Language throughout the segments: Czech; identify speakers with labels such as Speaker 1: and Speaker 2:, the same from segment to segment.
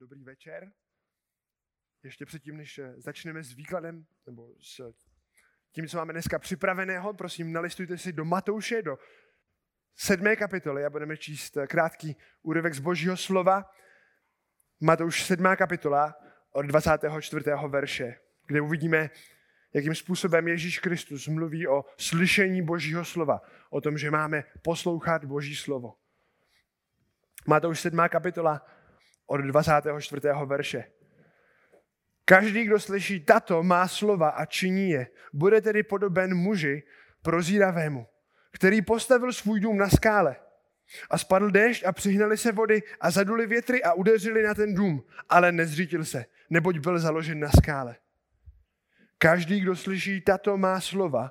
Speaker 1: Dobrý večer. Ještě předtím, než eh, začneme s výkladem, nebo s tím, co máme dneska připraveného, prosím, nalistujte si do Matouše, do sedmé kapitoly a budeme číst eh, krátký úryvek z božího slova. Matouš sedmá kapitola od 24. verše, kde uvidíme, jakým způsobem Ježíš Kristus mluví o slyšení božího slova, o tom, že máme poslouchat boží slovo. Matouš 7. kapitola od 24. verše. Každý, kdo slyší tato má slova a činí je, bude tedy podoben muži prozíravému, který postavil svůj dům na skále. A spadl déšť a přihnali se vody a zaduli větry a udeřili na ten dům, ale nezřítil se, neboť byl založen na skále. Každý, kdo slyší tato má slova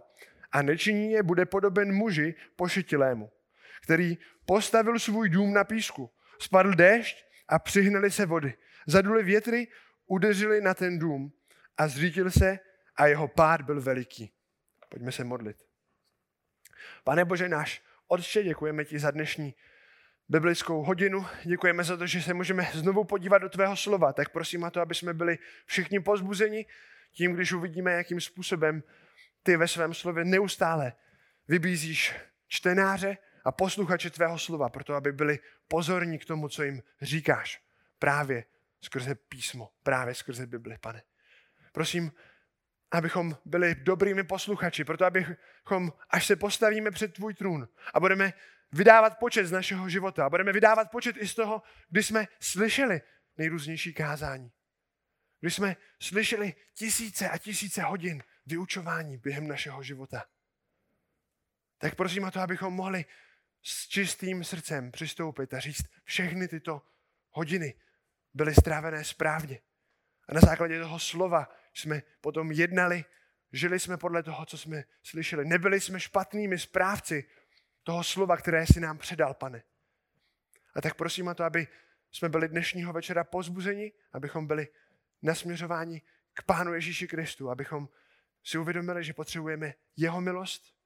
Speaker 1: a nečiní je, bude podoben muži pošetilému, který postavil svůj dům na písku. Spadl déšť a přihnali se vody. Zaduli větry, udeřili na ten dům a zřítil se a jeho pád byl veliký. Pojďme se modlit. Pane Bože náš, Otče, děkujeme ti za dnešní biblickou hodinu. Děkujeme za to, že se můžeme znovu podívat do tvého slova. Tak prosím a to, aby jsme byli všichni pozbuzeni tím, když uvidíme, jakým způsobem ty ve svém slově neustále vybízíš čtenáře a posluchače tvého slova, proto aby byli pozorní k tomu, co jim říkáš. Právě skrze písmo, právě skrze Bibli, pane. Prosím, abychom byli dobrými posluchači, proto abychom, až se postavíme před tvůj trůn a budeme vydávat počet z našeho života a budeme vydávat počet i z toho, kdy jsme slyšeli nejrůznější kázání. Když jsme slyšeli tisíce a tisíce hodin vyučování během našeho života. Tak prosím o to, abychom mohli s čistým srdcem přistoupit a říct, všechny tyto hodiny byly strávené správně. A na základě toho slova jsme potom jednali, žili jsme podle toho, co jsme slyšeli. Nebyli jsme špatnými správci toho slova, které si nám předal, pane. A tak prosím o to, aby jsme byli dnešního večera pozbuzeni, abychom byli nasměřováni k Pánu Ježíši Kristu, abychom si uvědomili, že potřebujeme jeho milost,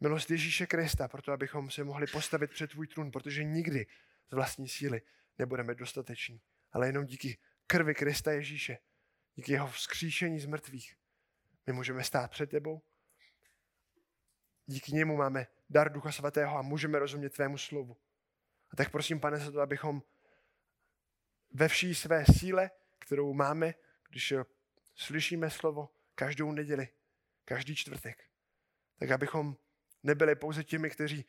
Speaker 1: milost Ježíše Krista, proto abychom se mohli postavit před tvůj trůn, protože nikdy z vlastní síly nebudeme dostateční, ale jenom díky krvi Krista Ježíše, díky jeho vzkříšení z mrtvých, my můžeme stát před tebou. Díky němu máme dar Ducha Svatého a můžeme rozumět tvému slovu. A tak prosím, pane, za to, abychom ve vší své síle, kterou máme, když slyšíme slovo každou neděli, každý čtvrtek, tak abychom nebyli pouze těmi, kteří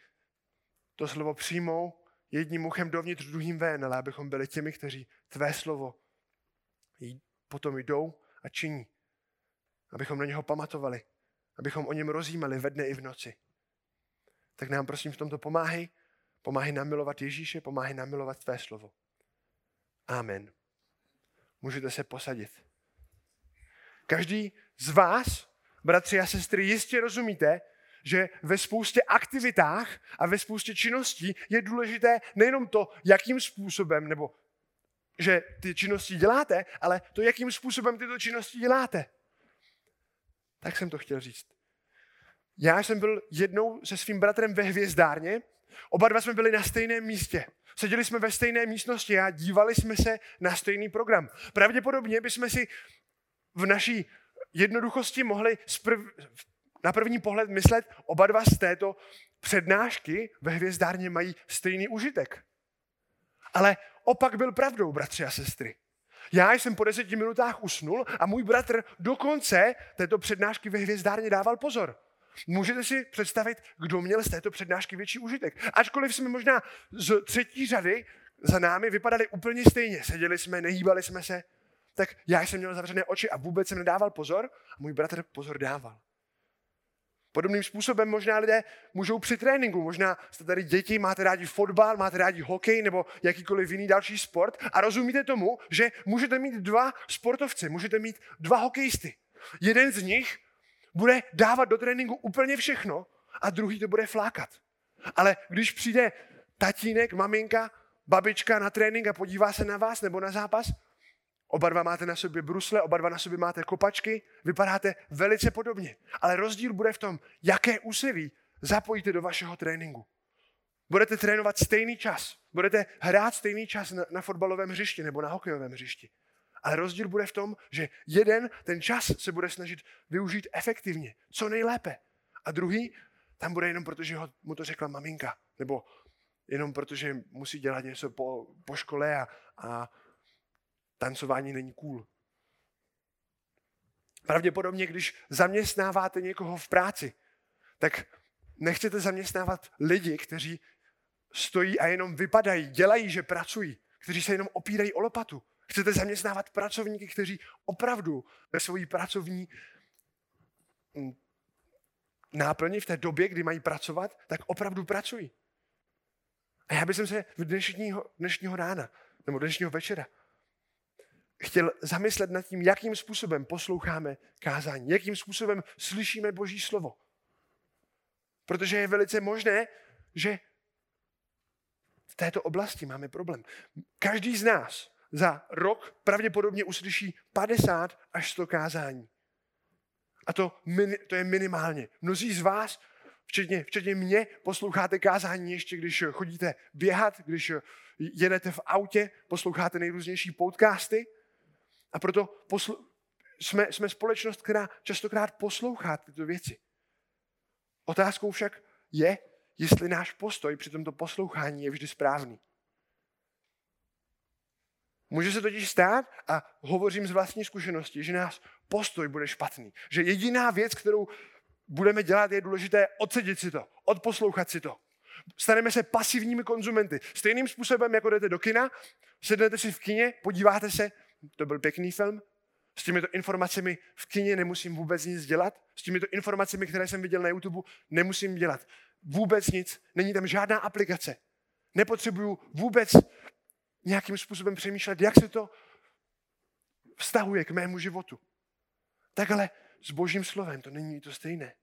Speaker 1: to slovo přijmou jedním uchem dovnitř, druhým ven, ale abychom byli těmi, kteří tvé slovo potom jdou a činí. Abychom na něho pamatovali, abychom o něm rozjímali ve dne i v noci. Tak nám prosím v tomto pomáhej, pomáhej nám milovat Ježíše, pomáhej nám milovat tvé slovo. Amen. Můžete se posadit. Každý z vás, bratři a sestry, jistě rozumíte, že ve spoustě aktivitách a ve spoustě činností je důležité nejenom to, jakým způsobem, nebo že ty činnosti děláte, ale to, jakým způsobem tyto činnosti děláte. Tak jsem to chtěl říct. Já jsem byl jednou se svým bratrem ve hvězdárně, oba dva jsme byli na stejném místě. Seděli jsme ve stejné místnosti a dívali jsme se na stejný program. Pravděpodobně bychom si v naší jednoduchosti mohli sprv, na první pohled myslet, oba dva z této přednášky ve hvězdárně mají stejný užitek. Ale opak byl pravdou, bratři a sestry. Já jsem po deseti minutách usnul a můj bratr do konce této přednášky ve hvězdárně dával pozor. Můžete si představit, kdo měl z této přednášky větší užitek. Ačkoliv jsme možná z třetí řady za námi vypadali úplně stejně. Seděli jsme, nehýbali jsme se, tak já jsem měl zavřené oči a vůbec jsem nedával pozor a můj bratr pozor dával. Podobným způsobem možná lidé můžou při tréninku, možná jste tady děti, máte rádi fotbal, máte rádi hokej nebo jakýkoliv jiný další sport a rozumíte tomu, že můžete mít dva sportovce, můžete mít dva hokejisty. Jeden z nich bude dávat do tréninku úplně všechno a druhý to bude flákat. Ale když přijde tatínek, maminka, babička na trénink a podívá se na vás nebo na zápas, Oba dva máte na sobě brusle, oba dva na sobě máte kopačky, vypadáte velice podobně. Ale rozdíl bude v tom, jaké úsilí zapojíte do vašeho tréninku. Budete trénovat stejný čas. Budete hrát stejný čas na, na fotbalovém hřišti nebo na hokejovém hřišti. Ale rozdíl bude v tom, že jeden ten čas se bude snažit využít efektivně, co nejlépe. A druhý tam bude jenom proto, že ho, mu to řekla maminka. Nebo jenom protože musí dělat něco po, po škole a, a tancování není cool. Pravděpodobně, když zaměstnáváte někoho v práci, tak nechcete zaměstnávat lidi, kteří stojí a jenom vypadají, dělají, že pracují, kteří se jenom opírají o lopatu. Chcete zaměstnávat pracovníky, kteří opravdu ve svojí pracovní mm, náplni v té době, kdy mají pracovat, tak opravdu pracují. A já bych se v dnešního, dnešního rána, nebo dnešního večera, chtěl zamyslet nad tím, jakým způsobem posloucháme kázání, jakým způsobem slyšíme Boží slovo. Protože je velice možné, že v této oblasti máme problém. Každý z nás za rok pravděpodobně uslyší 50 až 100 kázání. A to, to je minimálně. Mnozí z vás, včetně, včetně mě, posloucháte kázání ještě, když chodíte běhat, když jedete v autě, posloucháte nejrůznější podcasty. A proto poslu- jsme, jsme společnost, která častokrát poslouchá tyto věci. Otázkou však je, jestli náš postoj při tomto poslouchání je vždy správný. Může se totiž stát, a hovořím z vlastní zkušenosti, že náš postoj bude špatný. Že jediná věc, kterou budeme dělat, je důležité odsedět si to, odposlouchat si to. Staneme se pasivními konzumenty. Stejným způsobem, jako jdete do kina, sednete si v kině, podíváte se, to byl pěkný film, s těmito informacemi v kině nemusím vůbec nic dělat, s těmito informacemi, které jsem viděl na YouTube, nemusím dělat vůbec nic, není tam žádná aplikace. Nepotřebuju vůbec nějakým způsobem přemýšlet, jak se to vztahuje k mému životu. Tak ale s božím slovem to není to stejné.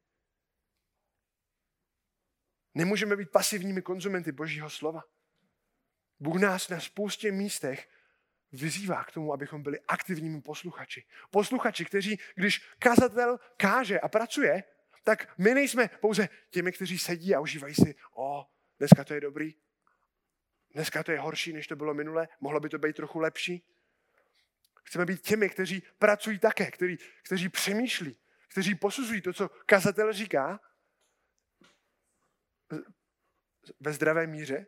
Speaker 1: Nemůžeme být pasivními konzumenty božího slova. Bůh nás na spoustě místech vyzývá k tomu, abychom byli aktivními posluchači. Posluchači, kteří, když kazatel káže a pracuje, tak my nejsme pouze těmi, kteří sedí a užívají si, o, dneska to je dobrý, dneska to je horší, než to bylo minule, mohlo by to být trochu lepší. Chceme být těmi, kteří pracují také, kteří, kteří přemýšlí, kteří posuzují to, co kazatel říká ve zdravé míře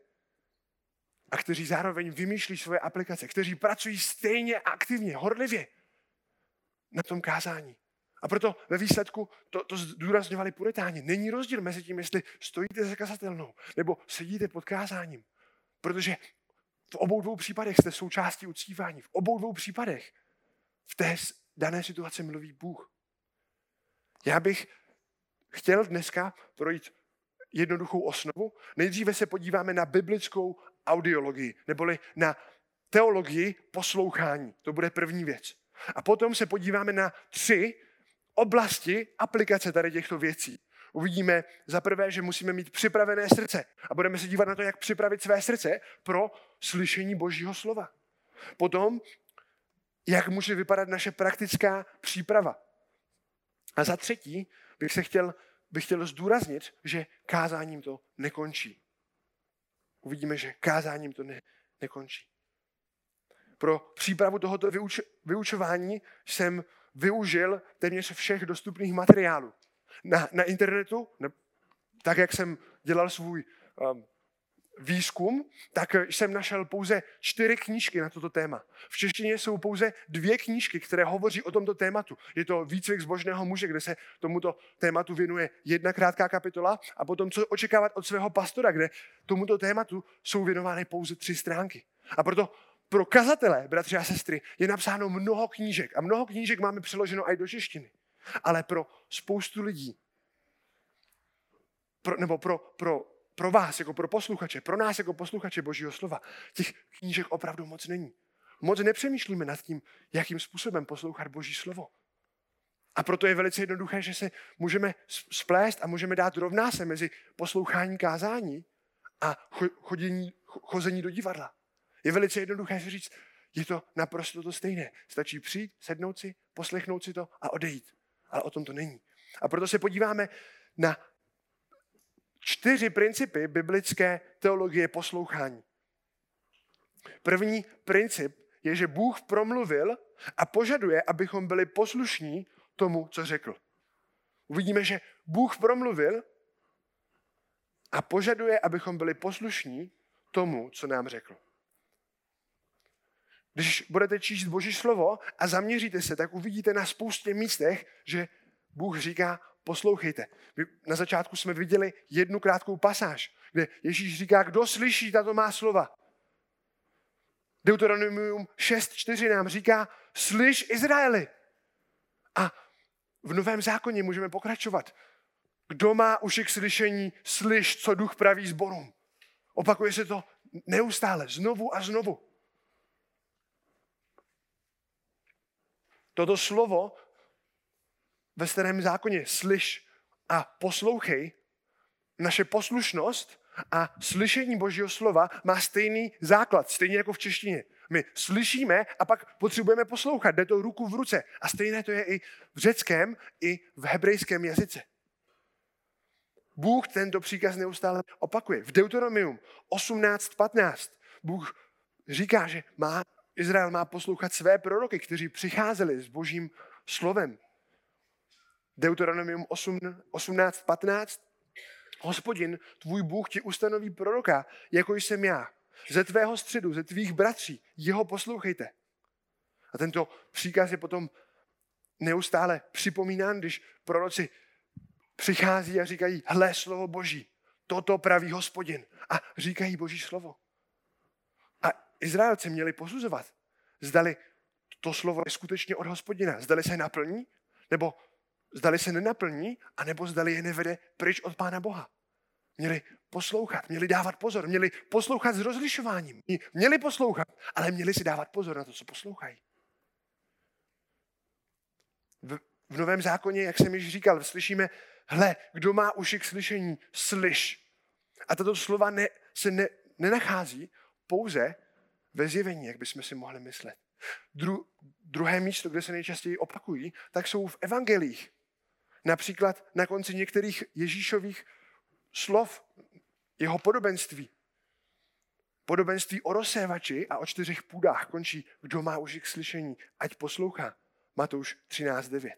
Speaker 1: a kteří zároveň vymýšlí svoje aplikace, kteří pracují stejně aktivně, horlivě na tom kázání. A proto ve výsledku to, to zdůrazňovali puritáni. Není rozdíl mezi tím, jestli stojíte za kazatelnou nebo sedíte pod kázáním. Protože v obou dvou případech jste součástí uctívání. V obou dvou případech v té dané situaci mluví Bůh. Já bych chtěl dneska projít jednoduchou osnovu. Nejdříve se podíváme na biblickou audiologii, neboli na teologii poslouchání. To bude první věc. A potom se podíváme na tři oblasti aplikace tady těchto věcí. Uvidíme za prvé, že musíme mít připravené srdce a budeme se dívat na to, jak připravit své srdce pro slyšení Božího slova. Potom, jak může vypadat naše praktická příprava. A za třetí bych se chtěl, bych chtěl zdůraznit, že kázáním to nekončí. Uvidíme, že kázáním to ne, nekončí. Pro přípravu tohoto vyuč, vyučování jsem využil téměř všech dostupných materiálů. Na, na internetu, ne, tak jak jsem dělal svůj um, výzkum, tak jsem našel pouze čtyři knížky na toto téma. V češtině jsou pouze dvě knížky, které hovoří o tomto tématu. Je to Výcvik zbožného muže, kde se tomuto tématu věnuje jedna krátká kapitola a potom co očekávat od svého pastora, kde tomuto tématu jsou věnovány pouze tři stránky. A proto pro kazatele, bratři a sestry, je napsáno mnoho knížek a mnoho knížek máme přeloženo i do češtiny. Ale pro spoustu lidí, pro, nebo pro, pro, pro vás jako pro posluchače, pro nás jako posluchače Božího slova, těch knížek opravdu moc není. Moc nepřemýšlíme nad tím, jakým způsobem poslouchat Boží slovo. A proto je velice jednoduché, že se můžeme splést a můžeme dát rovná se mezi poslouchání kázání a chodění, chození do divadla. Je velice jednoduché si říct, je to naprosto to stejné. Stačí přijít, sednout si, poslechnout si to a odejít. Ale o tom to není. A proto se podíváme na čtyři principy biblické teologie poslouchání. První princip je, že Bůh promluvil a požaduje, abychom byli poslušní tomu, co řekl. Uvidíme, že Bůh promluvil a požaduje, abychom byli poslušní tomu, co nám řekl. Když budete číst Boží slovo a zaměříte se, tak uvidíte na spoustě místech, že Bůh říká, poslouchejte. My na začátku jsme viděli jednu krátkou pasáž, kde Ježíš říká, kdo slyší tato má slova. Deuteronomium 6.4 nám říká, slyš Izraeli. A v Novém zákoně můžeme pokračovat. Kdo má uši k slyšení, slyš, co duch praví zborům. Opakuje se to neustále, znovu a znovu. Toto slovo ve starém zákoně slyš a poslouchej, naše poslušnost a slyšení Božího slova má stejný základ, stejně jako v češtině. My slyšíme a pak potřebujeme poslouchat, jde to ruku v ruce. A stejné to je i v řeckém, i v hebrejském jazyce. Bůh tento příkaz neustále opakuje. V Deuteronomium 18.15 Bůh říká, že má, Izrael má poslouchat své proroky, kteří přicházeli s božím slovem. Deuteronomium 18.15 Hospodin, tvůj Bůh ti ustanoví proroka, jako jsem já. Ze tvého středu, ze tvých bratří, jeho poslouchejte. A tento příkaz je potom neustále připomínán, když proroci přichází a říkají, hle slovo Boží, toto praví hospodin. A říkají Boží slovo. A Izraelci měli posuzovat, zdali to slovo je skutečně od hospodina, zdali se naplní, nebo zdali se nenaplní, anebo zdali je nevede pryč od Pána Boha. Měli poslouchat, měli dávat pozor, měli poslouchat s rozlišováním. Měli poslouchat, ale měli si dávat pozor na to, co poslouchají. V, v Novém zákoně, jak jsem již říkal, slyšíme, hle, kdo má uši k slyšení, slyš. A tato slova ne, se ne, nenachází pouze ve zjevení, jak bychom si mohli myslet. Dru, druhé místo, kde se nejčastěji opakují, tak jsou v evangelích. Například na konci některých Ježíšových slov, jeho podobenství. Podobenství o rozsévači a o čtyřech půdách končí, kdo má už k slyšení, ať poslouchá. Matouš 13.9.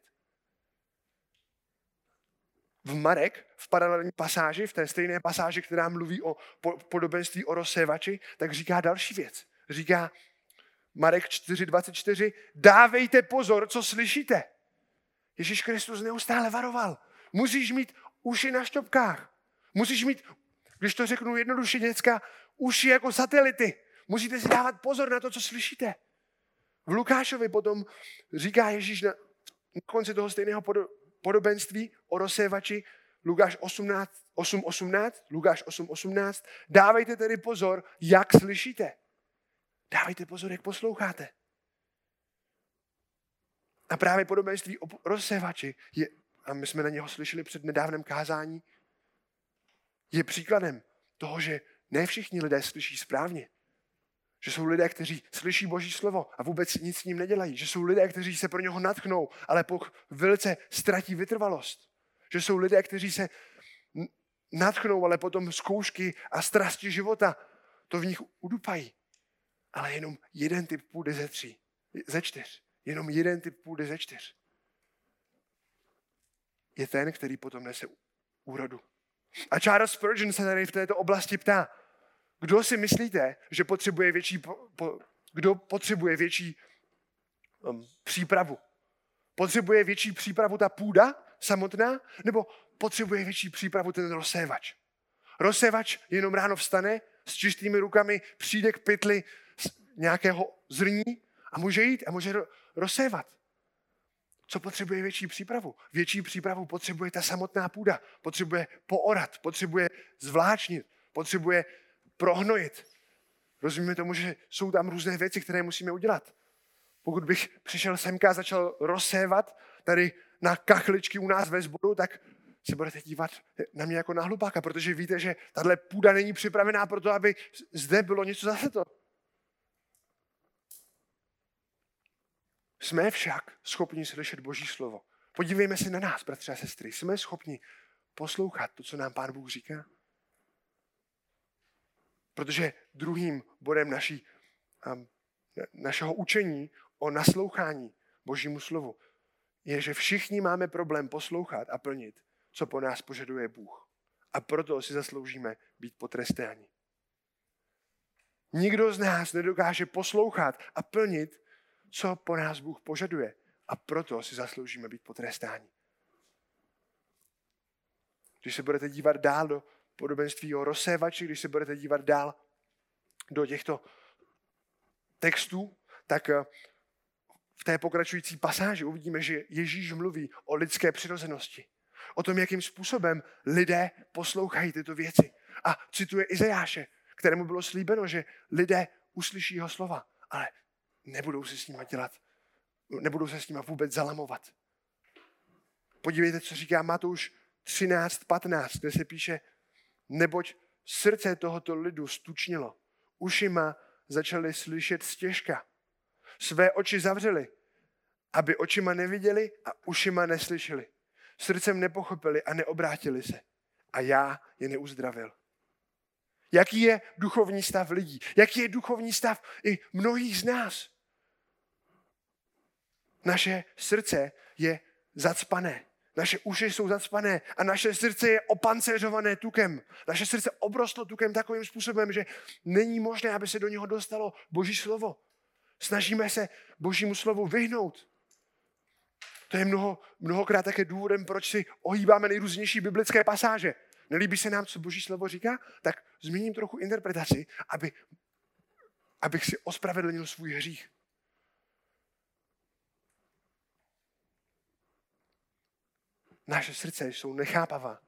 Speaker 1: V Marek, v paralelní pasáži, v té stejné pasáži, která mluví o podobenství o rozsévači, tak říká další věc. Říká Marek 4.24, dávejte pozor, co slyšíte. Ježíš Kristus neustále varoval. Musíš mít uši na štopkách. Musíš mít, když to řeknu jednoduše děcka, uši jako satelity. Musíte si dávat pozor na to, co slyšíte. V Lukášovi potom říká Ježíš na, na konci toho stejného podobenství o rozsévači, Lukáš 18, 8, 18, Lukáš 8, 18, dávejte tedy pozor, jak slyšíte. Dávejte pozor, jak posloucháte. A právě podobenství o rozsévači je, a my jsme na něho slyšeli před nedávném kázání, je příkladem toho, že ne všichni lidé slyší správně. Že jsou lidé, kteří slyší Boží slovo a vůbec nic s ním nedělají. Že jsou lidé, kteří se pro něho natchnou, ale po velice ztratí vytrvalost. Že jsou lidé, kteří se natchnou, ale potom zkoušky a strasti života to v nich udupají. Ale jenom jeden typ půjde ze tří, ze čtyř. Jenom jeden typ půjde ze čtyř. Je ten, který potom nese úrodu. A Charles Spurgeon se tady v této oblasti ptá, kdo si myslíte, že potřebuje větší, po, po, kdo potřebuje větší um, přípravu? Potřebuje větší přípravu ta půda samotná, nebo potřebuje větší přípravu ten rozsévač? Rozsévač jenom ráno vstane s čistými rukami, přijde k pytli nějakého zrní a může jít a může rozsévat. Co potřebuje větší přípravu? Větší přípravu potřebuje ta samotná půda. Potřebuje poorat, potřebuje zvláčnit, potřebuje prohnojit. Rozumíme tomu, že jsou tam různé věci, které musíme udělat. Pokud bych přišel semka a začal rozsévat tady na kachličky u nás ve sboru, tak se budete dívat na mě jako na hlupáka, protože víte, že tahle půda není připravená pro to, aby zde bylo něco zase to. Jsme však schopni slyšet Boží slovo. Podívejme se na nás, bratři a sestry. Jsme schopni poslouchat to, co nám Pán Bůh říká? Protože druhým bodem naší, um, našeho učení o naslouchání Božímu slovu je, že všichni máme problém poslouchat a plnit, co po nás požaduje Bůh. A proto si zasloužíme být potrestáni. Nikdo z nás nedokáže poslouchat a plnit, co po nás Bůh požaduje. A proto si zasloužíme být potrestáni. Když se budete dívat dál do podobenství o rozsévači, když se budete dívat dál do těchto textů, tak eh, v té pokračující pasáži uvidíme, že Ježíš mluví o lidské přirozenosti. O tom, jakým způsobem lidé poslouchají tyto věci. A cituje Izajáše, kterému bylo slíbeno, že lidé uslyší jeho slova, ale nebudou se s nimi dělat, nebudou se s nimi vůbec zalamovat. Podívejte, co říká Matouš 13.15, kde se píše, neboť srdce tohoto lidu stučnilo, ušima začali slyšet stěžka, své oči zavřeli, aby očima neviděli a ušima neslyšeli. Srdcem nepochopili a neobrátili se. A já je neuzdravil. Jaký je duchovní stav lidí? Jaký je duchovní stav i mnohých z nás? Naše srdce je zacpané. Naše uši jsou zacpané a naše srdce je opancéřované tukem. Naše srdce obrostlo tukem takovým způsobem, že není možné, aby se do něho dostalo Boží slovo. Snažíme se Božímu slovu vyhnout. To je mnoho, mnohokrát také důvodem, proč si ohýbáme nejrůznější biblické pasáže. Nelíbí se nám, co Boží slovo říká? Tak změním trochu interpretaci, aby, abych si ospravedlnil svůj hřích. Naše srdce jsou nechápavá.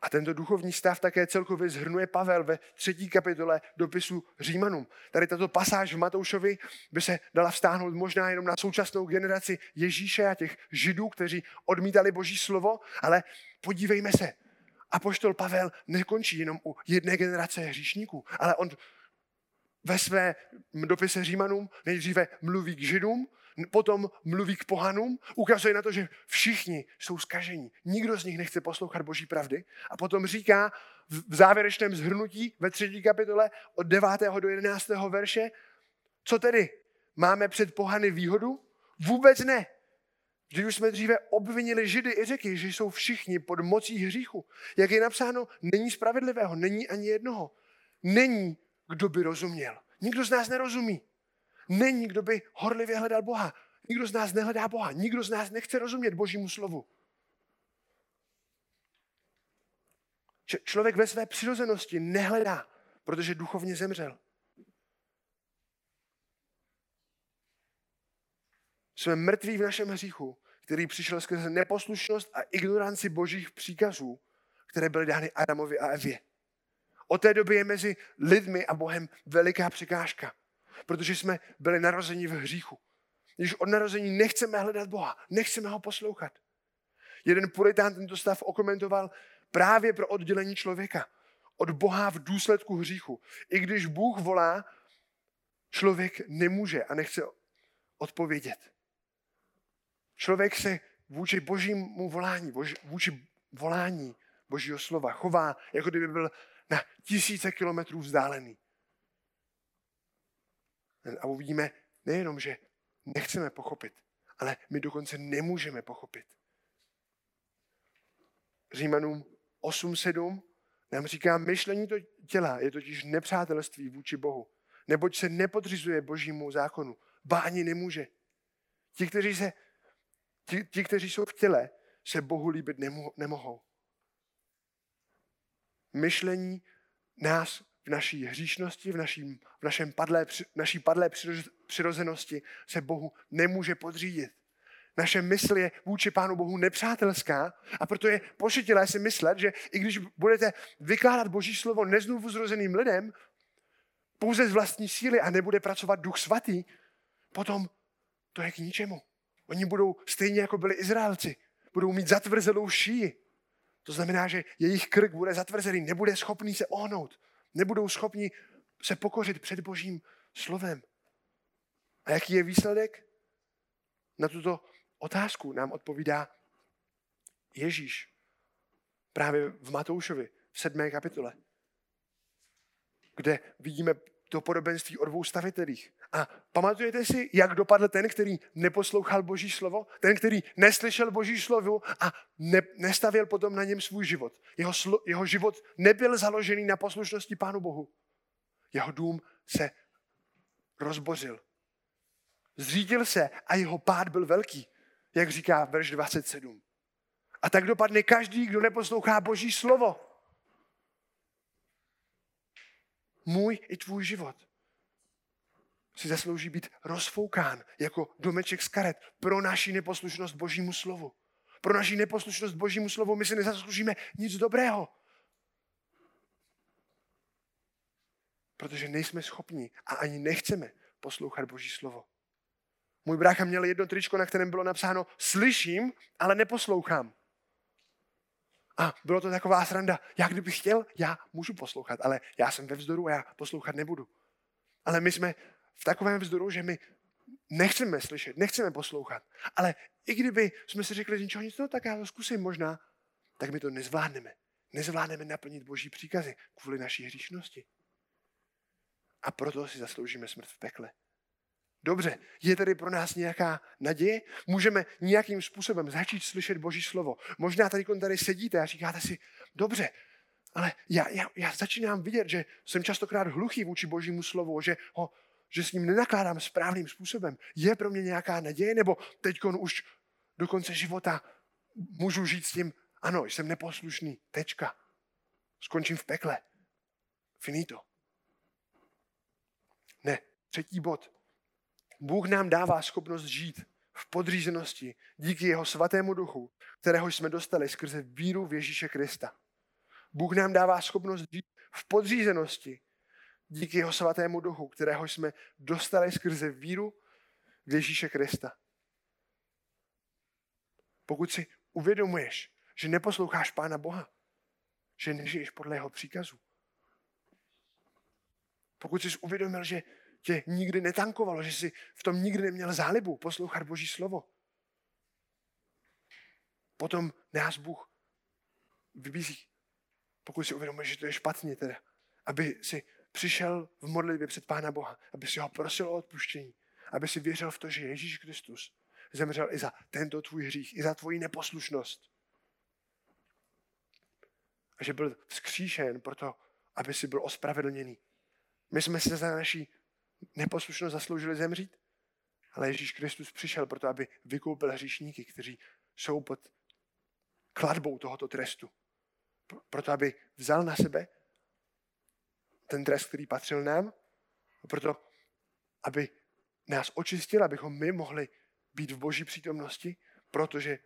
Speaker 1: A tento duchovní stav také celkově zhrnuje Pavel ve třetí kapitole dopisu Římanům. Tady tato pasáž v Matoušovi by se dala vztáhnout možná jenom na současnou generaci Ježíše a těch židů, kteří odmítali Boží slovo, ale podívejme se. A poštol Pavel nekončí jenom u jedné generace hříšníků, ale on ve své dopise Římanům nejdříve mluví k židům, potom mluví k pohanům, ukazuje na to, že všichni jsou skažení. Nikdo z nich nechce poslouchat Boží pravdy. A potom říká v závěrečném zhrnutí ve třetí kapitole od 9. do 11. verše, co tedy? Máme před pohany výhodu? Vůbec ne. Vždyť už jsme dříve obvinili Židy i řeky, že jsou všichni pod mocí hříchu. Jak je napsáno, není spravedlivého, není ani jednoho. Není, kdo by rozuměl. Nikdo z nás nerozumí. Není, kdo by horlivě hledal Boha. Nikdo z nás nehledá Boha. Nikdo z nás nechce rozumět Božímu slovu. Č- člověk ve své přirozenosti nehledá, protože duchovně zemřel. Jsme mrtví v našem hříchu, který přišel skrze neposlušnost a ignoranci božích příkazů, které byly dány Adamovi a Evě. Od té doby je mezi lidmi a Bohem veliká překážka protože jsme byli narozeni v hříchu. Když od narození nechceme hledat Boha, nechceme ho poslouchat. Jeden puritán tento stav okomentoval právě pro oddělení člověka od Boha v důsledku hříchu. I když Bůh volá, člověk nemůže a nechce odpovědět. Člověk se vůči božímu volání, vůči volání božího slova chová, jako kdyby byl na tisíce kilometrů vzdálený. A uvidíme nejenom, že nechceme pochopit, ale my dokonce nemůžeme pochopit. Římanům 8.7 nám říká, myšlení to těla je totiž nepřátelství vůči Bohu, neboť se nepodřizuje božímu zákonu, ba ani nemůže. Ti, kteří, se, ti, ti, kteří jsou v těle, se Bohu líbit nemohou. Myšlení nás v naší hříšnosti, v, naším, v našem padlé, naší padlé přirozenosti se Bohu nemůže podřídit. Naše mysl je vůči Pánu Bohu nepřátelská a proto je pošetilé si myslet, že i když budete vykládat Boží slovo neznovu zrozeným lidem, pouze z vlastní síly a nebude pracovat Duch Svatý, potom to je k ničemu. Oni budou stejně jako byli Izraelci. Budou mít zatvrzelou šíji. To znamená, že jejich krk bude zatvrzelý, nebude schopný se ohnout nebudou schopni se pokořit před Božím slovem. A jaký je výsledek? Na tuto otázku nám odpovídá Ježíš právě v Matoušovi v sedmé kapitole. kde vidíme to podobenství o dvou stavitelích. A pamatujete si, jak dopadl ten, který neposlouchal Boží slovo? Ten, který neslyšel Boží slovo a ne, nestavil potom na něm svůj život. Jeho, slo, jeho život nebyl založený na poslušnosti Pánu Bohu. Jeho dům se rozbořil. Zřídil se a jeho pád byl velký, jak říká verš 27. A tak dopadne každý, kdo neposlouchá Boží slovo. Můj i tvůj život si zaslouží být rozfoukán jako domeček z karet pro naši neposlušnost Božímu slovu. Pro naši neposlušnost Božímu slovu my si nezasloužíme nic dobrého. Protože nejsme schopni a ani nechceme poslouchat Boží slovo. Můj brácha měl jedno tričko, na kterém bylo napsáno slyším, ale neposlouchám. A bylo to taková sranda. Já kdybych chtěl, já můžu poslouchat, ale já jsem ve vzdoru a já poslouchat nebudu. Ale my jsme v takovém vzdoru, že my nechceme slyšet, nechceme poslouchat. Ale i kdyby jsme si řekli, že ničeho nic, no tak já to zkusím možná, tak my to nezvládneme. Nezvládneme naplnit boží příkazy kvůli naší hříšnosti. A proto si zasloužíme smrt v pekle. Dobře, je tady pro nás nějaká naděje? Můžeme nějakým způsobem začít slyšet Boží slovo. Možná tady, tady sedíte a říkáte si, dobře, ale já, já, já začínám vidět, že jsem častokrát hluchý vůči Božímu slovu, že, ho, že s ním nenakládám správným způsobem. Je pro mě nějaká naděje? Nebo teď už do konce života můžu žít s tím, ano, jsem neposlušný, tečka. Skončím v pekle. Finito. Ne, třetí bod. Bůh nám dává schopnost žít v podřízenosti díky jeho svatému duchu, kterého jsme dostali skrze víru v Ježíše Krista. Bůh nám dává schopnost žít v podřízenosti díky jeho svatému duchu, kterého jsme dostali skrze víru v Ježíše Krista. Pokud si uvědomuješ, že neposloucháš Pána Boha, že nežiješ podle jeho příkazu, pokud jsi uvědomil, že tě nikdy netankovalo, že jsi v tom nikdy neměl zálibu poslouchat Boží slovo. Potom nás Bůh vybízí, pokud si uvědomuješ, že to je špatně teda, aby si přišel v modlitbě před Pána Boha, aby si ho prosil o odpuštění, aby si věřil v to, že Ježíš Kristus zemřel i za tento tvůj hřích, i za tvoji neposlušnost. A že byl vzkříšen proto, aby si byl ospravedlněný. My jsme se za naší neposlušnost zasloužili zemřít, ale Ježíš Kristus přišel proto, aby vykoupil hříšníky, kteří jsou pod kladbou tohoto trestu. Proto, aby vzal na sebe ten trest, který patřil nám, proto, aby nás očistil, abychom my mohli být v boží přítomnosti, protože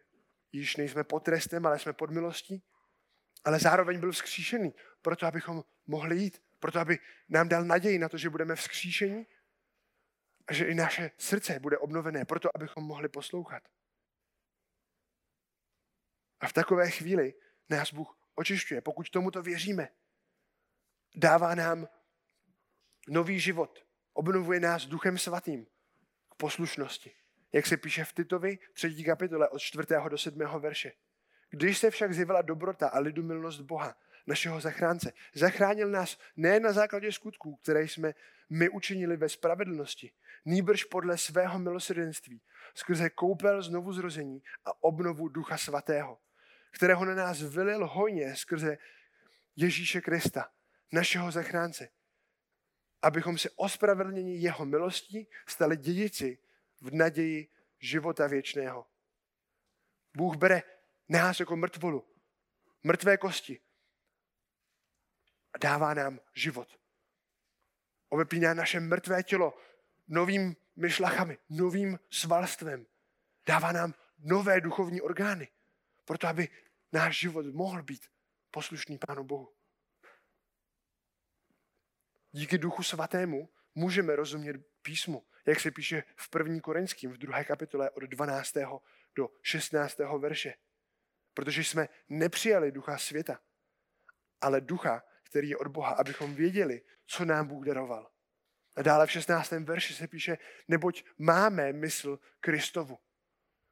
Speaker 1: již nejsme pod trestem, ale jsme pod milostí, ale zároveň byl vzkříšený, proto abychom mohli jít proto aby nám dal naději na to, že budeme vzkříšení a že i naše srdce bude obnovené, proto abychom mohli poslouchat. A v takové chvíli nás Bůh očišťuje, pokud tomuto věříme. Dává nám nový život, obnovuje nás duchem svatým k poslušnosti. Jak se píše v Titovi, třetí kapitole od 4. do 7. verše. Když se však zjevila dobrota a lidumilnost Boha, našeho zachránce. Zachránil nás ne na základě skutků, které jsme my učinili ve spravedlnosti, nýbrž podle svého milosrdenství, skrze koupel znovu zrození a obnovu Ducha Svatého, kterého na nás vylil hojně skrze Ježíše Krista, našeho zachránce, abychom se ospravedlnění jeho milostí stali dědici v naději života věčného. Bůh bere nás jako mrtvolu, mrtvé kosti, a dává nám život. Ovepíná naše mrtvé tělo novým myšlachami, novým svalstvem. Dává nám nové duchovní orgány, proto aby náš život mohl být poslušný Pánu Bohu. Díky Duchu Svatému můžeme rozumět písmu, jak se píše v první Korinským v druhé kapitole od 12. do 16. verše. Protože jsme nepřijali ducha světa, ale ducha, který je od Boha, abychom věděli, co nám Bůh daroval. A dále v 16. verši se píše, neboť máme mysl Kristovu.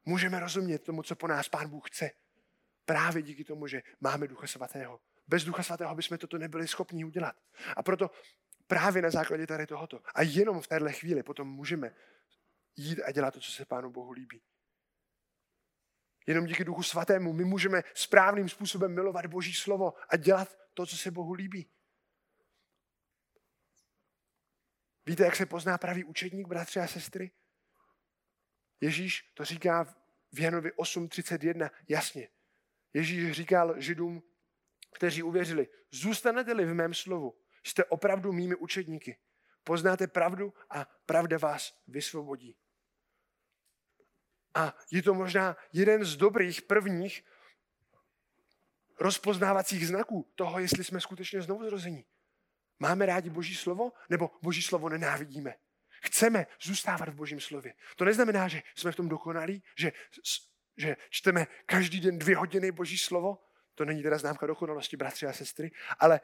Speaker 1: Můžeme rozumět tomu, co po nás Pán Bůh chce. Právě díky tomu, že máme Ducha Svatého. Bez Ducha Svatého bychom toto nebyli schopni udělat. A proto právě na základě tady tohoto. A jenom v téhle chvíli potom můžeme jít a dělat to, co se Pánu Bohu líbí. Jenom díky Duchu Svatému my můžeme správným způsobem milovat Boží slovo a dělat to, co se Bohu líbí. Víte, jak se pozná pravý učedník, bratři a sestry? Ježíš to říká v Janovi 8.31 jasně. Ježíš říkal židům, kteří uvěřili, zůstanete-li v mém slovu, jste opravdu mými učedníky. Poznáte pravdu a pravda vás vysvobodí. A je to možná jeden z dobrých prvních rozpoznávacích znaků toho, jestli jsme skutečně znovu zrození. Máme rádi Boží slovo, nebo Boží slovo nenávidíme? Chceme zůstávat v Božím slově. To neznamená, že jsme v tom dokonalí, že, že čteme každý den dvě hodiny Boží slovo. To není teda známka dokonalosti, bratři a sestry, ale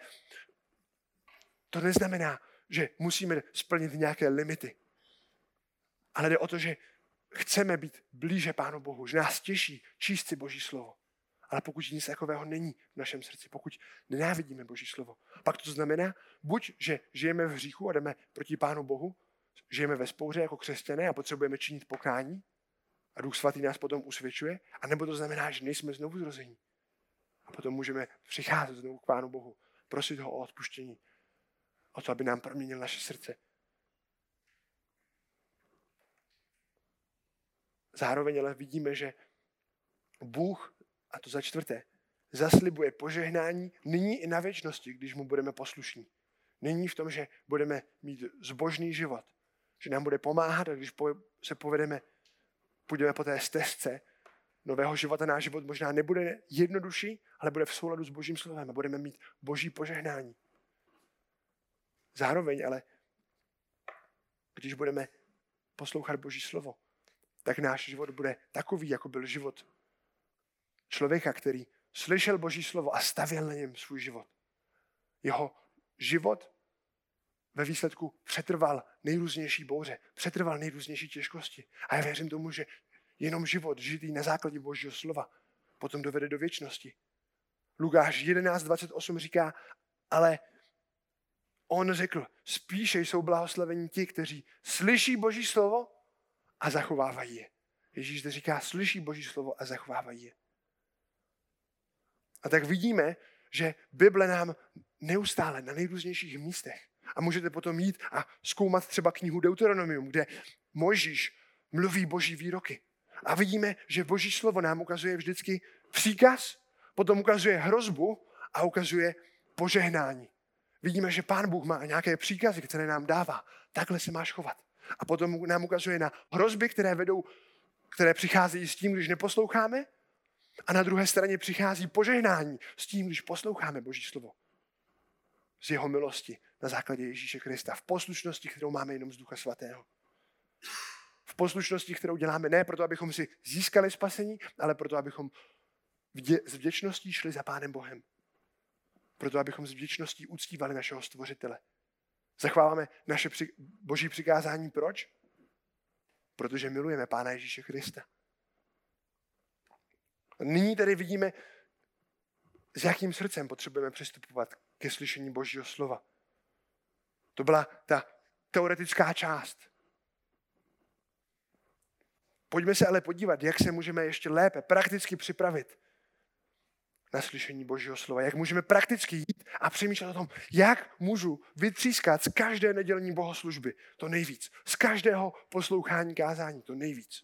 Speaker 1: to neznamená, že musíme splnit nějaké limity. Ale jde o to, že chceme být blíže Pánu Bohu, že nás těší číst si Boží slovo. Ale pokud nic takového není v našem srdci, pokud nenávidíme Boží slovo, pak to znamená, buď, že žijeme v hříchu a jdeme proti Pánu Bohu, žijeme ve spouře jako křesťané a potřebujeme činit pokání a Duch Svatý nás potom usvědčuje, anebo to znamená, že nejsme znovu zrození. A potom můžeme přicházet znovu k Pánu Bohu, prosit ho o odpuštění, o to, aby nám proměnil naše srdce. Zároveň ale vidíme, že Bůh, a to za čtvrté, zaslibuje požehnání nyní i na věčnosti, když mu budeme poslušní. Není v tom, že budeme mít zbožný život, že nám bude pomáhat a když se povedeme, půjdeme po té stezce nového života, náš život možná nebude jednodušší, ale bude v souladu s božím slovem a budeme mít boží požehnání. Zároveň ale, když budeme poslouchat boží slovo, tak náš život bude takový, jako byl život člověka, který slyšel Boží slovo a stavěl na něm svůj život. Jeho život ve výsledku přetrval nejrůznější bouře, přetrval nejrůznější těžkosti. A já věřím tomu, že jenom život žitý na základě Božího slova potom dovede do věčnosti. Lukáš 11.28 říká, ale on řekl, spíše jsou blahoslavení ti, kteří slyší Boží slovo a zachovávají je. Ježíš zde říká, slyší Boží slovo a zachovávají je. A tak vidíme, že Bible nám neustále na nejrůznějších místech. A můžete potom jít a zkoumat třeba knihu Deuteronomium, kde Možíš mluví boží výroky. A vidíme, že boží slovo nám ukazuje vždycky příkaz, potom ukazuje hrozbu a ukazuje požehnání. Vidíme, že Pán Bůh má nějaké příkazy, které nám dává. Takhle se máš chovat. A potom nám ukazuje na hrozby, které vedou, které přicházejí s tím, když neposloucháme. A na druhé straně přichází požehnání s tím, když posloucháme Boží slovo. Z jeho milosti na základě Ježíše Krista. V poslušnosti, kterou máme jenom z Ducha Svatého. V poslušnosti, kterou děláme ne proto, abychom si získali spasení, ale proto, abychom s vděčností šli za Pánem Bohem. Proto, abychom s vděčností uctívali našeho stvořitele. Zachváváme naše při- boží přikázání. Proč? Protože milujeme Pána Ježíše Krista. Nyní tedy vidíme, s jakým srdcem potřebujeme přistupovat ke slyšení Božího slova. To byla ta teoretická část. Pojďme se ale podívat, jak se můžeme ještě lépe prakticky připravit na slyšení Božího slova. Jak můžeme prakticky jít a přemýšlet o tom, jak můžu vytřískat z každé nedělní bohoslužby to nejvíc. Z každého poslouchání kázání to nejvíc.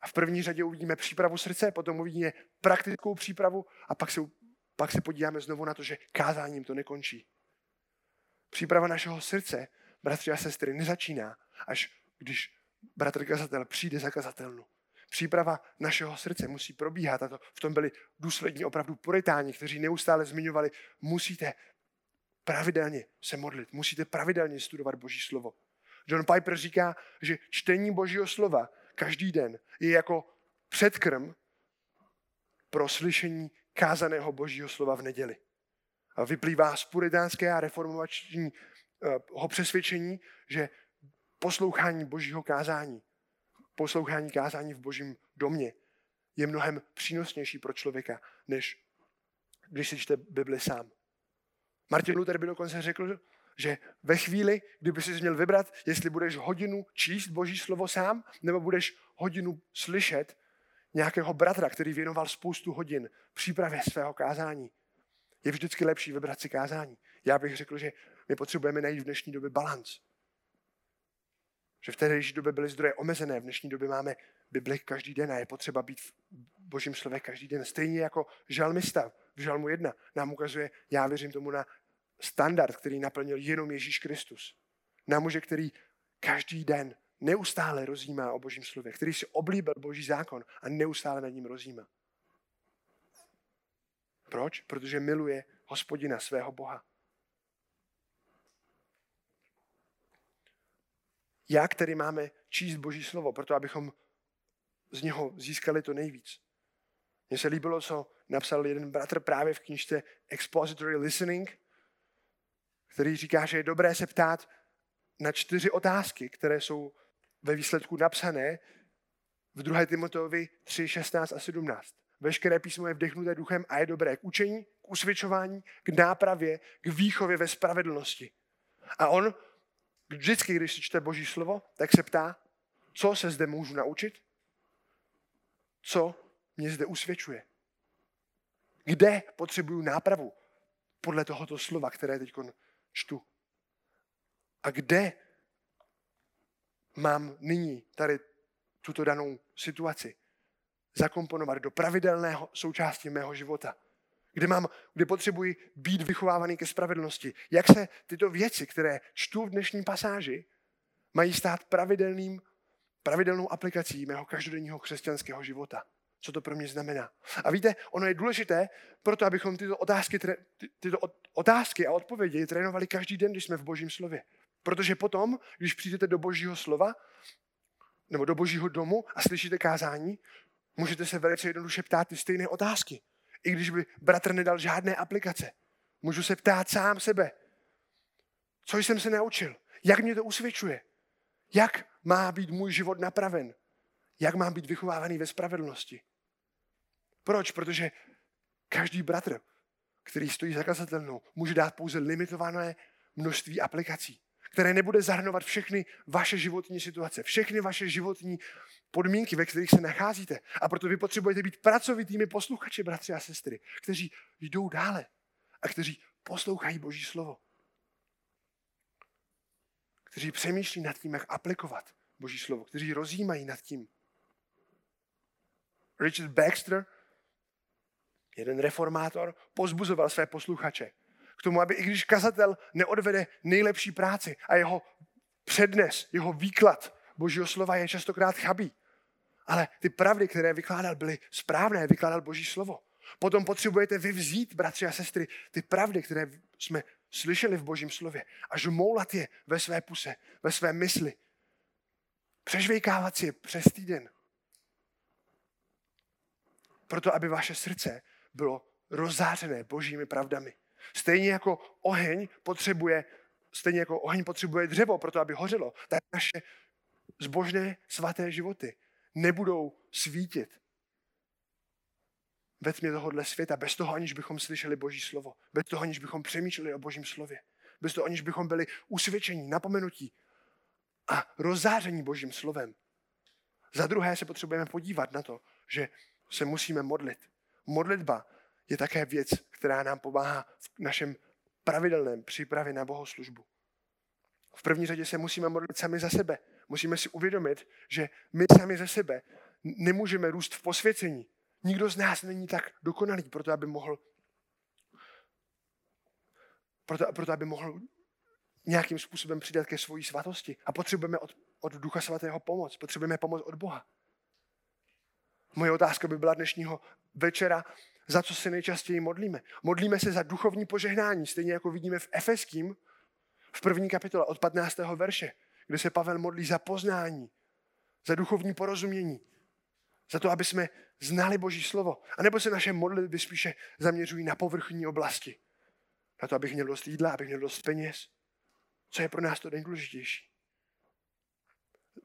Speaker 1: A v první řadě uvidíme přípravu srdce, potom uvidíme praktickou přípravu a pak se, pak se podíváme znovu na to, že kázáním to nekončí. Příprava našeho srdce, bratři a sestry, nezačíná, až když bratr kazatel přijde za kazatelnu. Příprava našeho srdce musí probíhat a to v tom byli důslední opravdu puritáni, kteří neustále zmiňovali, musíte pravidelně se modlit, musíte pravidelně studovat Boží slovo. John Piper říká, že čtení Božího slova každý den je jako předkrm pro slyšení kázaného Božího slova v neděli. A vyplývá z puritánské a reformovačního eh, přesvědčení, že poslouchání Božího kázání poslouchání kázání v božím domě je mnohem přínosnější pro člověka, než když si čte Bibli sám. Martin Luther by dokonce řekl, že ve chvíli, kdyby si měl vybrat, jestli budeš hodinu číst Boží slovo sám, nebo budeš hodinu slyšet nějakého bratra, který věnoval spoustu hodin přípravě svého kázání, je vždycky lepší vybrat si kázání. Já bych řekl, že my potřebujeme najít v dnešní době balans. Že v tehdejší době byly zdroje omezené, v dnešní době máme Bibli každý den a je potřeba být v božím slově každý den. Stejně jako žalmista v žalmu 1 nám ukazuje, já věřím tomu na standard, který naplnil jenom Ježíš Kristus. Na muže, který každý den neustále rozjímá o božím slově, který si oblíbil boží zákon a neustále nad ním rozjímá. Proč? Protože miluje hospodina svého Boha. Jak tedy máme číst Boží slovo, proto abychom z něho získali to nejvíc? Mně se líbilo, co napsal jeden bratr právě v knižce Expository Listening, který říká, že je dobré se ptát na čtyři otázky, které jsou ve výsledku napsané v 2. Timoteovi 3, 16 a 17. Veškeré písmo je vdechnuté duchem a je dobré k učení, k usvědčování, k nápravě, k výchově ve spravedlnosti. A on vždycky, když si čte Boží slovo, tak se ptá, co se zde můžu naučit? Co mě zde usvědčuje? Kde potřebuju nápravu podle tohoto slova, které teď čtu? A kde mám nyní tady tuto danou situaci zakomponovat do pravidelného součástí mého života? Kde, mám, kde potřebuji být vychovávaný ke spravedlnosti. Jak se tyto věci, které čtu v dnešní pasáži, mají stát pravidelným, pravidelnou aplikací mého každodenního křesťanského života. Co to pro mě znamená. A víte, ono je důležité, proto abychom tyto otázky, ty, tyto otázky a odpovědi trénovali každý den, když jsme v Božím slově. Protože potom, když přijdete do Božího slova, nebo do Božího domu a slyšíte kázání, můžete se velice jednoduše ptát ty stejné otázky i když by bratr nedal žádné aplikace. Můžu se ptát sám sebe, co jsem se naučil, jak mě to usvědčuje, jak má být můj život napraven, jak mám být vychovávaný ve spravedlnosti. Proč? Protože každý bratr, který stojí za kazatelnou, může dát pouze limitované množství aplikací které nebude zahrnovat všechny vaše životní situace, všechny vaše životní podmínky, ve kterých se nacházíte. A proto vy potřebujete být pracovitými posluchači, bratři a sestry, kteří jdou dále a kteří poslouchají Boží slovo. Kteří přemýšlí nad tím, jak aplikovat Boží slovo, kteří rozjímají nad tím. Richard Baxter, jeden reformátor, pozbuzoval své posluchače k tomu, aby i když kazatel neodvede nejlepší práci a jeho přednes, jeho výklad Božího slova je častokrát chabý, ale ty pravdy, které vykládal, byly správné, vykládal Boží slovo. Potom potřebujete vyvzít, bratři a sestry, ty pravdy, které jsme slyšeli v Božím slově a žmoulat je ve své puse, ve své mysli. Přežvejkávat si je přes týden. Proto, aby vaše srdce bylo rozzářené božími pravdami. Stejně jako oheň potřebuje, stejně jako oheň potřebuje dřevo pro to, aby hořelo, tak naše zbožné svaté životy nebudou svítit ve tmě tohohle světa, bez toho, aniž bychom slyšeli Boží slovo, bez toho, aniž bychom přemýšleli o Božím slově, bez toho, aniž bychom byli usvědčení, napomenutí a rozzáření Božím slovem. Za druhé se potřebujeme podívat na to, že se musíme modlit. Modlitba je také věc, která nám pomáhá v našem pravidelném přípravě na bohoslužbu. V první řadě se musíme modlit sami za sebe. Musíme si uvědomit, že my sami za sebe nemůžeme růst v posvěcení. Nikdo z nás není tak dokonalý, proto aby mohl proto, proto aby mohl nějakým způsobem přidat ke svojí svatosti. A potřebujeme od, od Ducha Svatého pomoc. Potřebujeme pomoc od Boha. Moje otázka by byla dnešního večera, za co se nejčastěji modlíme. Modlíme se za duchovní požehnání, stejně jako vidíme v Efeským, v první kapitole od 15. verše, kde se Pavel modlí za poznání, za duchovní porozumění, za to, aby jsme znali Boží slovo. A nebo se naše modlitby spíše zaměřují na povrchní oblasti. Na to, abych měl dost jídla, abych měl dost peněz. Co je pro nás to nejdůležitější?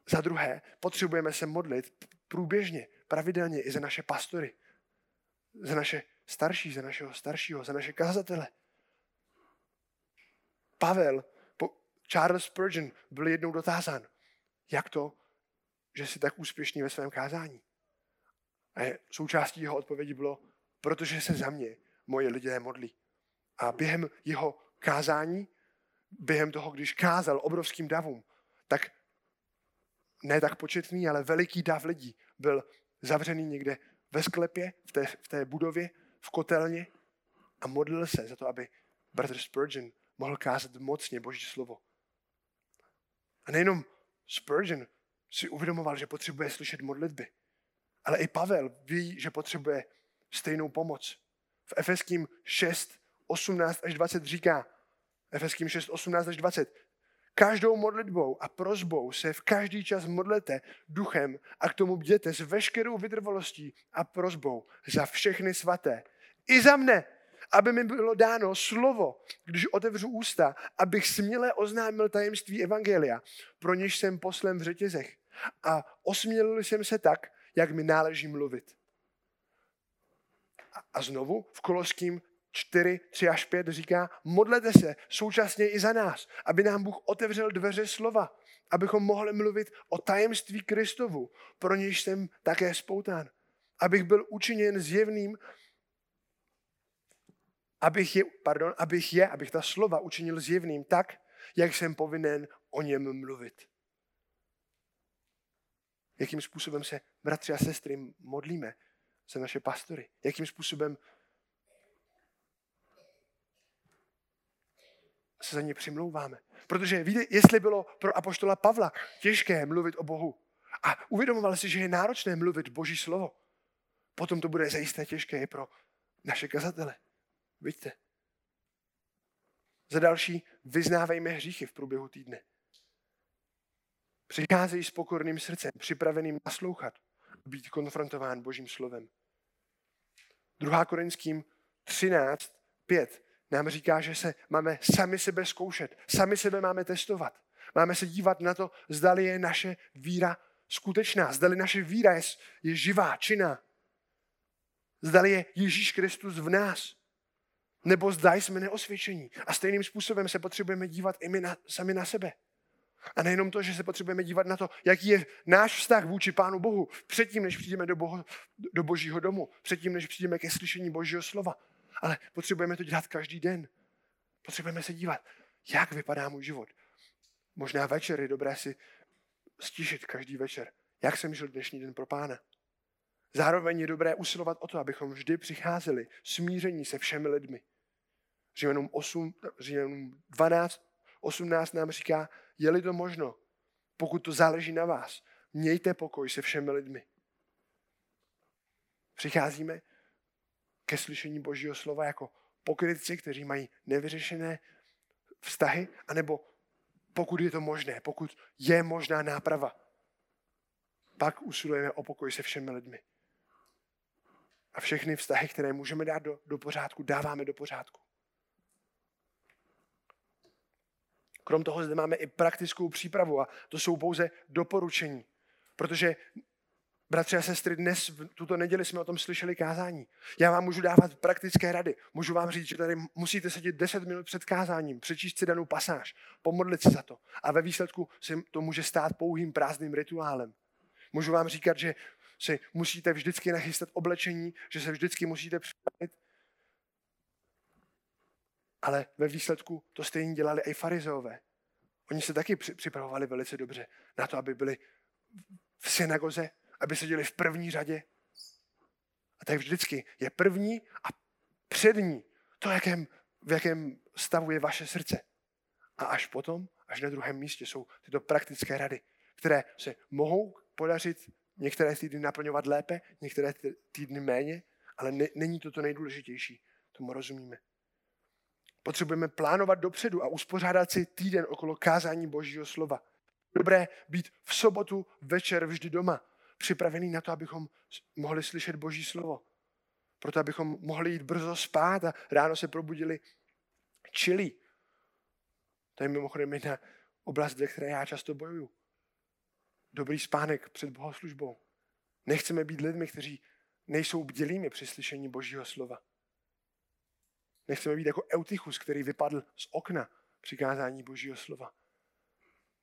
Speaker 1: Za druhé, potřebujeme se modlit průběžně, pravidelně i za naše pastory, za naše starší, za našeho staršího, za naše kazatele. Pavel Charles Spurgeon byl jednou dotázán, jak to, že jsi tak úspěšný ve svém kázání. A součástí jeho odpovědi bylo, protože se za mě moje lidé modlí. A během jeho kázání, během toho, když kázal obrovským davům, tak ne tak početný, ale veliký dav lidí byl zavřený někde ve sklepě, v té, v té budově, v kotelně a modlil se za to, aby Brother Spurgeon mohl kázat mocně Boží slovo. A nejenom Spurgeon si uvědomoval, že potřebuje slyšet modlitby, ale i Pavel ví, že potřebuje stejnou pomoc. V Efeským 6, 18 až 20 říká, Efeským 6, 18 až 20, každou modlitbou a prozbou se v každý čas modlete duchem a k tomu bděte s veškerou vytrvalostí a prozbou za všechny svaté. I za mne, aby mi bylo dáno slovo, když otevřu ústa, abych směle oznámil tajemství Evangelia, pro něž jsem poslem v řetězech. A osmělil jsem se tak, jak mi náleží mluvit. A znovu v Koloským 4, 3 až 5 říká, modlete se současně i za nás, aby nám Bůh otevřel dveře slova, abychom mohli mluvit o tajemství Kristovu, pro něž jsem také spoután. Abych byl učiněn zjevným, abych je, pardon, abych je, abych ta slova učinil zjevným tak, jak jsem povinen o něm mluvit. Jakým způsobem se, bratři a sestry, modlíme za naše pastory? Jakým způsobem se za ně přimlouváme. Protože víte, jestli bylo pro apoštola Pavla těžké mluvit o Bohu a uvědomoval si, že je náročné mluvit Boží slovo, potom to bude zajisté těžké i pro naše kazatele. Vidíte? Za další, vyznávejme hříchy v průběhu týdne. Přicházej s pokorným srdcem, připraveným naslouchat být konfrontován Božím slovem. 2. Korinským 13, 5 nám říká, že se máme sami sebe zkoušet, sami sebe máme testovat. Máme se dívat na to, zdali je naše víra skutečná, zdali naše víra je, je živá, činná. Zdali je Ježíš Kristus v nás, nebo zda jsme neosvědčení. A stejným způsobem se potřebujeme dívat i my na, sami na sebe. A nejenom to, že se potřebujeme dívat na to, jaký je náš vztah vůči Pánu Bohu předtím, než přijdeme do, boho, do Božího domu, předtím, než přijdeme ke slyšení Božího slova. Ale potřebujeme to dělat každý den. Potřebujeme se dívat, jak vypadá můj život. Možná večer je dobré si stišit každý večer. Jak jsem žil dnešní den pro pána. Zároveň je dobré usilovat o to, abychom vždy přicházeli smíření se všemi lidmi. Římanům 8, Římanům 12, 18 nám říká, je-li to možno, pokud to záleží na vás, mějte pokoj se všemi lidmi. Přicházíme ke slyšení Božího slova jako pokrytci, kteří mají nevyřešené vztahy, anebo pokud je to možné, pokud je možná náprava, pak usilujeme o pokoj se všemi lidmi. A všechny vztahy, které můžeme dát do, do pořádku, dáváme do pořádku. Krom toho zde máme i praktickou přípravu a to jsou pouze doporučení. Protože Bratři a sestry, dnes, tuto neděli jsme o tom slyšeli kázání. Já vám můžu dávat praktické rady. Můžu vám říct, že tady musíte sedět 10 minut před kázáním, přečíst si danou pasáž, pomodlit se za to. A ve výsledku se to může stát pouhým prázdným rituálem. Můžu vám říkat, že si musíte vždycky nachystat oblečení, že se vždycky musíte připravit. Ale ve výsledku to stejně dělali i farizeové. Oni se taky připravovali velice dobře na to, aby byli v synagoze, aby seděli v první řadě. A tak vždycky je první a přední to, jakém, v jakém stavu je vaše srdce. A až potom, až na druhém místě jsou tyto praktické rady, které se mohou podařit některé týdny naplňovat lépe, některé týdny méně, ale ne, není to to nejdůležitější. Tomu rozumíme. Potřebujeme plánovat dopředu a uspořádat si týden okolo kázání Božího slova. Dobré být v sobotu večer vždy doma, připravený na to, abychom mohli slyšet Boží slovo. Proto, abychom mohli jít brzo spát a ráno se probudili čili. To je mimochodem jedna oblast, ve které já často bojuju. Dobrý spánek před bohoslužbou. Nechceme být lidmi, kteří nejsou bdělými při slyšení Božího slova. Nechceme být jako Eutychus, který vypadl z okna při kázání Božího slova.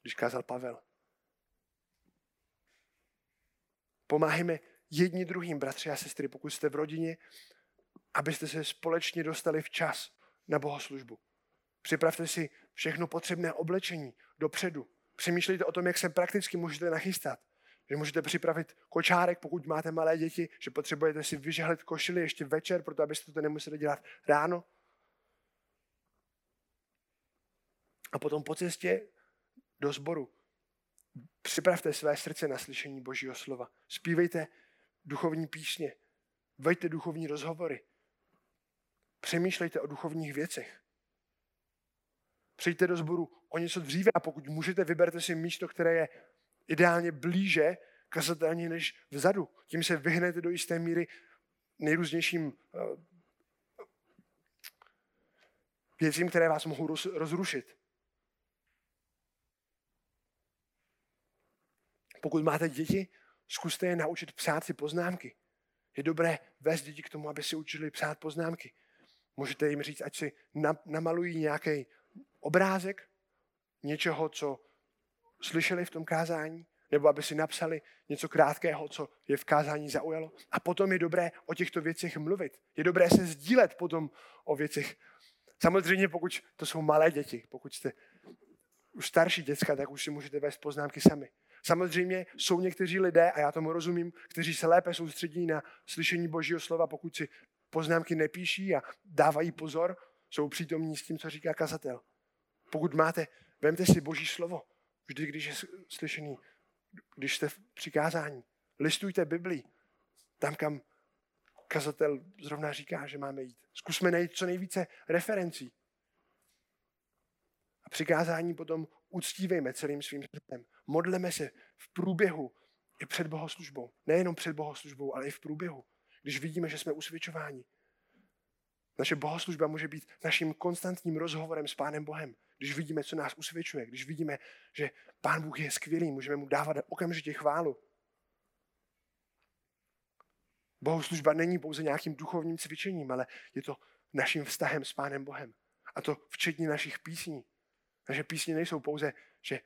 Speaker 1: když kázal Pavel. Pomáhejme jedni druhým, bratři a sestry, pokud jste v rodině, abyste se společně dostali včas na bohoslužbu. Připravte si všechno potřebné oblečení dopředu. Přemýšlejte o tom, jak se prakticky můžete nachystat. Že můžete připravit kočárek, pokud máte malé děti, že potřebujete si vyžehlit košily ještě večer, proto abyste to nemuseli dělat ráno. A potom po cestě do sboru připravte své srdce na slyšení Božího slova. Spívejte duchovní písně, veďte duchovní rozhovory, přemýšlejte o duchovních věcech. Přijďte do sboru o něco dříve a pokud můžete, vyberte si místo, které je ideálně blíže kazatelně než vzadu. Tím se vyhnete do jisté míry nejrůznějším eh, věcím, které vás mohou rozrušit. Pokud máte děti, zkuste je naučit psát si poznámky. Je dobré vést děti k tomu, aby si učili psát poznámky. Můžete jim říct, ať si namalují nějaký obrázek něčeho, co slyšeli v tom kázání, nebo aby si napsali něco krátkého, co je v kázání zaujalo. A potom je dobré o těchto věcech mluvit. Je dobré se sdílet potom o věcech. Samozřejmě, pokud to jsou malé děti, pokud jste už starší děcka, tak už si můžete vést poznámky sami. Samozřejmě jsou někteří lidé, a já tomu rozumím, kteří se lépe soustředí na slyšení Božího slova, pokud si poznámky nepíší a dávají pozor, jsou přítomní s tím, co říká kazatel. Pokud máte, vemte si Boží slovo, vždy, když je slyšený, když jste v přikázání. Listujte Biblii, tam, kam kazatel zrovna říká, že máme jít. Zkusme najít co nejvíce referencí. A přikázání potom uctívejme celým svým srdcem. Modleme se v průběhu i před bohoslužbou. Nejenom před bohoslužbou, ale i v průběhu. Když vidíme, že jsme usvědčováni. Naše bohoslužba může být naším konstantním rozhovorem s Pánem Bohem. Když vidíme, co nás usvědčuje, když vidíme, že Pán Bůh je skvělý, můžeme mu dávat okamžitě chválu. Bohoslužba není pouze nějakým duchovním cvičením, ale je to naším vztahem s Pánem Bohem. A to včetně našich písní. Naše písně nejsou pouze, že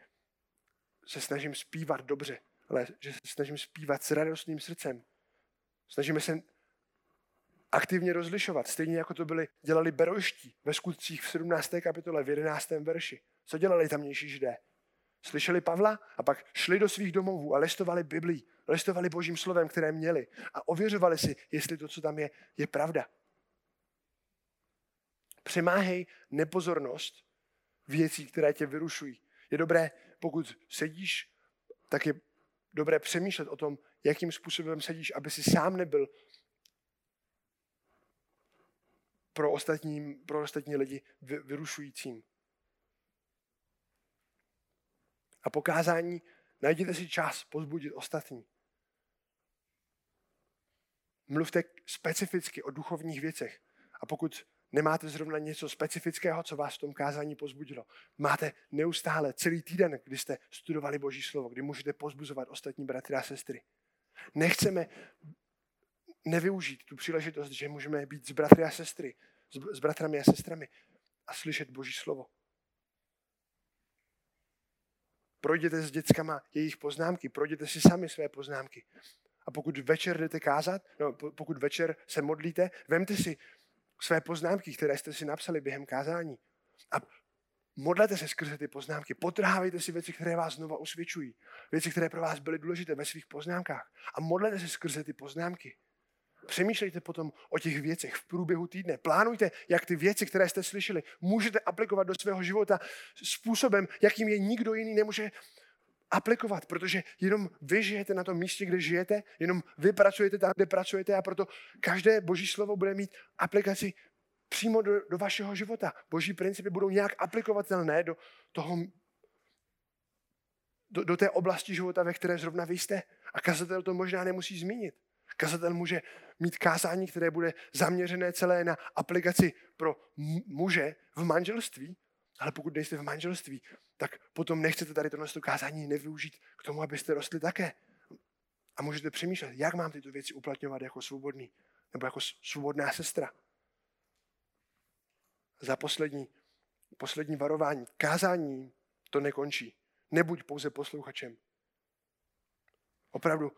Speaker 1: se snažím zpívat dobře, ale že se snažím zpívat s radostným srdcem. Snažíme se aktivně rozlišovat, stejně jako to byli, dělali beroští ve skutcích v 17. kapitole, v 11. verši. Co dělali tamnější židé? Slyšeli Pavla a pak šli do svých domovů a listovali Biblii, listovali Božím slovem, které měli a ověřovali si, jestli to, co tam je, je pravda. Přemáhej nepozornost věcí, které tě vyrušují. Je dobré, pokud sedíš, tak je dobré přemýšlet o tom, jakým způsobem sedíš, aby si sám nebyl pro ostatní, pro ostatní lidi vyrušujícím. A pokázání najděte si čas pozbudit ostatní. Mluvte specificky o duchovních věcech. A pokud nemáte zrovna něco specifického, co vás v tom kázání pozbudilo. Máte neustále celý týden, kdy jste studovali Boží slovo, kdy můžete pozbuzovat ostatní bratry a sestry. Nechceme nevyužít tu příležitost, že můžeme být s bratry a sestry, s bratrami a sestrami a slyšet Boží slovo. Projděte s dětskama jejich poznámky, projděte si sami své poznámky. A pokud večer jdete kázat, no, pokud večer se modlíte, vemte si své poznámky, které jste si napsali během kázání. A modlete se skrze ty poznámky. Potrhávejte si věci, které vás znova usvědčují. Věci, které pro vás byly důležité ve svých poznámkách. A modlete se skrze ty poznámky. Přemýšlejte potom o těch věcech v průběhu týdne. Plánujte, jak ty věci, které jste slyšeli, můžete aplikovat do svého života způsobem, jakým je nikdo jiný nemůže aplikovat, protože jenom vy žijete na tom místě, kde žijete, jenom vy pracujete tam, kde pracujete a proto každé boží slovo bude mít aplikaci přímo do, do vašeho života. Boží principy budou nějak aplikovatelné do toho, do, do té oblasti života, ve které zrovna vy jste. A kazatel to možná nemusí zmínit. Kazatel může mít kázání, které bude zaměřené celé na aplikaci pro muže v manželství, ale pokud nejste v manželství, tak potom nechcete tady tohle kázání nevyužít k tomu, abyste rostli také. A můžete přemýšlet, jak mám tyto věci uplatňovat jako svobodný, nebo jako svobodná sestra. Za poslední, poslední varování. Kázání to nekončí. Nebuď pouze posluchačem. Opravdu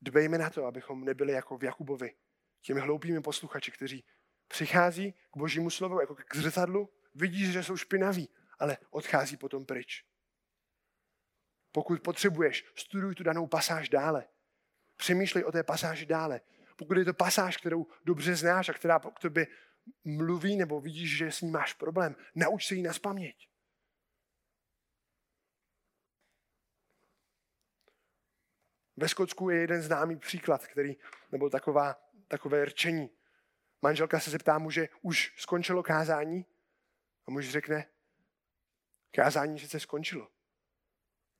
Speaker 1: dbejme na to, abychom nebyli jako v Jakubovi, těmi hloupými posluchači, kteří přichází k božímu slovu jako k zrcadlu, vidí, že jsou špinaví, ale odchází potom pryč. Pokud potřebuješ, studuj tu danou pasáž dále. Přemýšlej o té pasáži dále. Pokud je to pasáž, kterou dobře znáš a která k tobě mluví nebo vidíš, že s ní máš problém, nauč se jí na spaměť. Ve Skotsku je jeden známý příklad, který, nebo taková, takové rčení. Manželka se zeptá muže, už skončilo kázání? A muž řekne, kázání sice skončilo,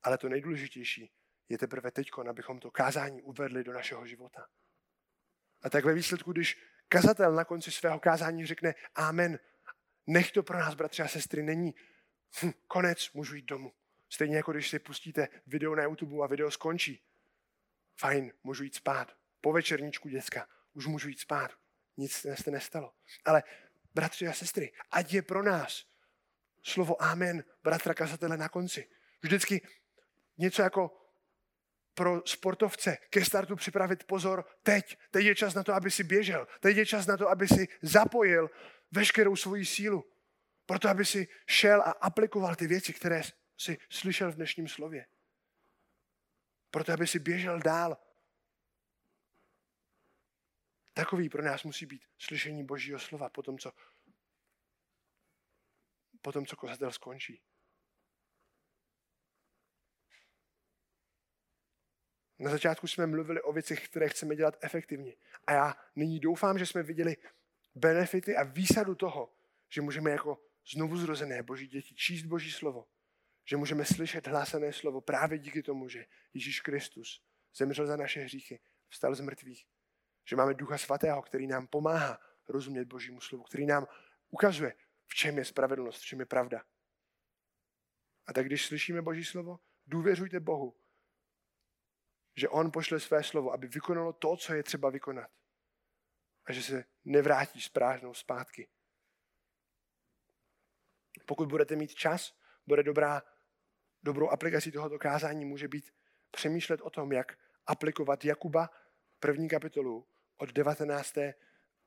Speaker 1: ale to nejdůležitější je teprve teď, abychom to kázání uvedli do našeho života. A tak ve výsledku, když kazatel na konci svého kázání řekne Amen, nech to pro nás, bratři a sestry, není hm, konec, můžu jít domů. Stejně jako když si pustíte video na YouTube a video skončí. Fajn, můžu jít spát. Po večerníčku děcka, už můžu jít spát. Nic se nestalo. Ale bratři a sestry, ať je pro nás slovo Amen, bratra kazatele na konci. Vždycky něco jako pro sportovce ke startu připravit pozor teď. Teď je čas na to, aby si běžel. Teď je čas na to, aby si zapojil veškerou svoji sílu. Proto, aby si šel a aplikoval ty věci, které si slyšel v dnešním slově. Proto, aby si běžel dál. Takový pro nás musí být slyšení Božího slova po tom, co, po tom, co kozatel skončí. Na začátku jsme mluvili o věcech, které chceme dělat efektivně. A já nyní doufám, že jsme viděli benefity a výsadu toho, že můžeme jako znovu zrozené boží děti číst boží slovo. Že můžeme slyšet hlásané slovo právě díky tomu, že Ježíš Kristus zemřel za naše hříchy, vstal z mrtvých. Že máme Ducha Svatého, který nám pomáhá rozumět božímu slovu, který nám ukazuje, v čem je spravedlnost, v čem je pravda. A tak když slyšíme boží slovo, důvěřujte Bohu, že on pošle své slovo, aby vykonalo to, co je třeba vykonat. A že se nevrátí s prázdnou zpátky. Pokud budete mít čas, bude dobrá, dobrou aplikací tohoto kázání může být přemýšlet o tom, jak aplikovat Jakuba první kapitolu od 19.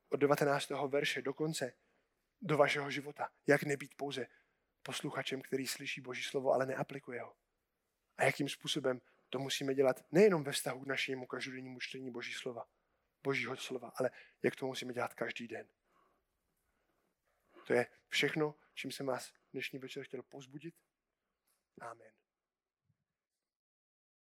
Speaker 1: od 19. verše do konce do vašeho života. Jak nebýt pouze posluchačem, který slyší Boží slovo, ale neaplikuje ho. A jakým způsobem to musíme dělat nejenom ve vztahu k našemu každodennímu čtení Boží slova, Božího slova, ale jak to musíme dělat každý den. To je všechno, čím jsem vás dnešní večer chtěl pozbudit. Amen.